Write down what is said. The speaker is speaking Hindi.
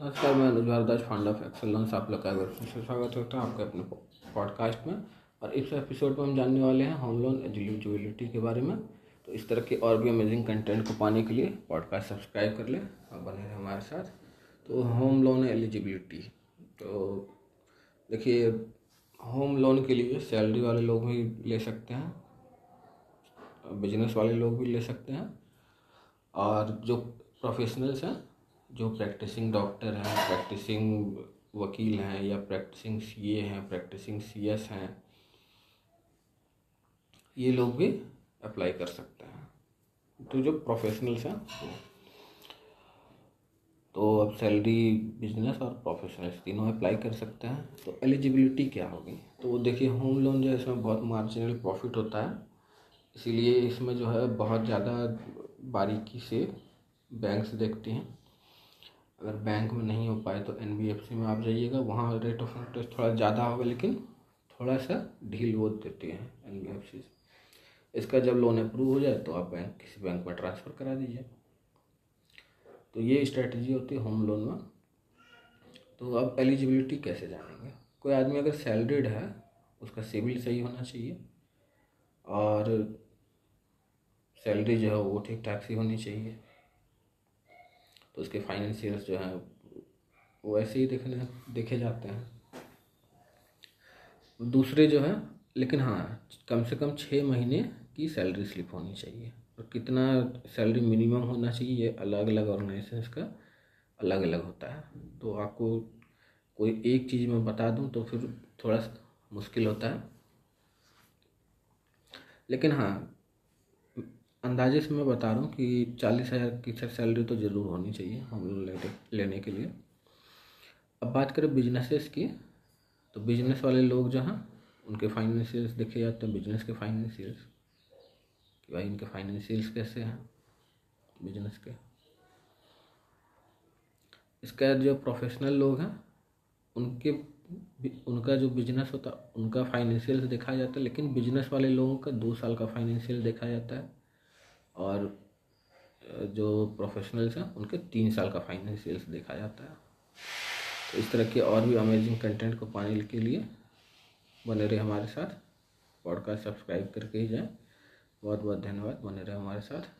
नमस्कार, मैं Anuj Bhardwaj fund of excellence आप लोग का फिर स्वागत करता हूँ आपके अपने पॉडकास्ट में। और इस एपिसोड में हम जानने वाले हैं होम लोन एलिजिबिलिटी के बारे में। तो इस तरह के और भी अमेजिंग कंटेंट को पाने के लिए पॉडकास्ट सब्सक्राइब कर लें और बने रहें हमारे साथ। तो होम लोन एलिजिबिलिटी तो देखिए होम लोन के लिए सैलरी वाले लोग भी ले सकते हैं बिज़नेस वाले लोग भी ले सकते हैं। और जो प्रोफेशनल्स हैं जो प्रैक्टिसिंग डॉक्टर हैं प्रैक्टिसिंग वकील हैं या प्रैक्टिसिंग सीए हैं प्रैक्टिसिंग सीएस हैं, ये लोग भी अप्लाई कर सकते हैं। तो जो प्रोफेशनल्स हैं तो अब सैलरी बिज़नेस और प्रोफेशनल्स तीनों अप्लाई कर सकते हैं। तो एलिजिबिलिटी क्या होगी? तो देखिए होम लोन जो है, इसमें बहुत मार्जिनल प्रॉफिट होता है। इसीलिए इसमें जो है, बहुत ज़्यादा बारीकी से बैंक्स देखती हैं। अगर बैंक में नहीं हो पाए तो एनबीएफसी में आप जाइएगा, वहाँ रेट ऑफ़ इंटरेस्ट थोड़ा ज़्यादा होगा, लेकिन थोड़ा सा ढील वो देती है एन से। इसका जब लोन अप्रूव हो जाए तो आप बैंक किसी बैंक में ट्रांसफ़र करा दीजिए। तो ये स्ट्रेटजी होती है होम लोन में। तो अब एलिजिबिलिटी कैसे जानेंगे? कोई आदमी अगर सैलरीड है, उसका सिविल सही होना चाहिए, और सैलरी जो है वो ठीक ठाक सी होनी चाहिए। तो उसके फाइनेंशियल्स जो हैं, वो ऐसे ही देखने, देखे जाते हैं। दूसरे जो है, लेकिन हाँ कम से कम छः महीने की सैलरी स्लिप होनी चाहिए। और कितना सैलरी मिनिमम होना चाहिए, ये अलग अलग ऑर्गेनाइजेशन का अलग अलग होता है। तो आपको कोई एक चीज़ मैं बता दूँ तो फिर थोड़ा मुश्किल होता है। लेकिन हाँ अंदाजे से मैं बता रहा हूँ कि चालीस हज़ार की सैलरी तो ज़रूर होनी चाहिए हम लोग लेने के लिए। अब बात करें बिजनेसेस की तो बिज़नेस वाले लोग जो हैं, उनके फाइनेंशियल्स देखे जाते हैं बिज़नेस के फाइनेंशियल्स कि भाई इनके फाइनेंशियल्स कैसे हैं बिज़नेस के। इसका जो प्रोफेशनल लोग हैं, उनके उनका जो बिज़नेस होता, उनका फाइनेंशियल्स देखा जाता है, लेकिन बिज़नेस वाले लोगों का दो साल का फाइनेंशियल देखा जाता है। और जो प्रोफेशनल्स हैं, उनके तीन साल का फाइनेंशियल्स देखा जाता है। तो इस तरह के और भी अमेजिंग कंटेंट को पाने के लिए बने रहे हमारे साथ। पॉडकास्ट सब्सक्राइब करके ही जाएँ। बहुत बहुत धन्यवाद। बने रहे हमारे साथ।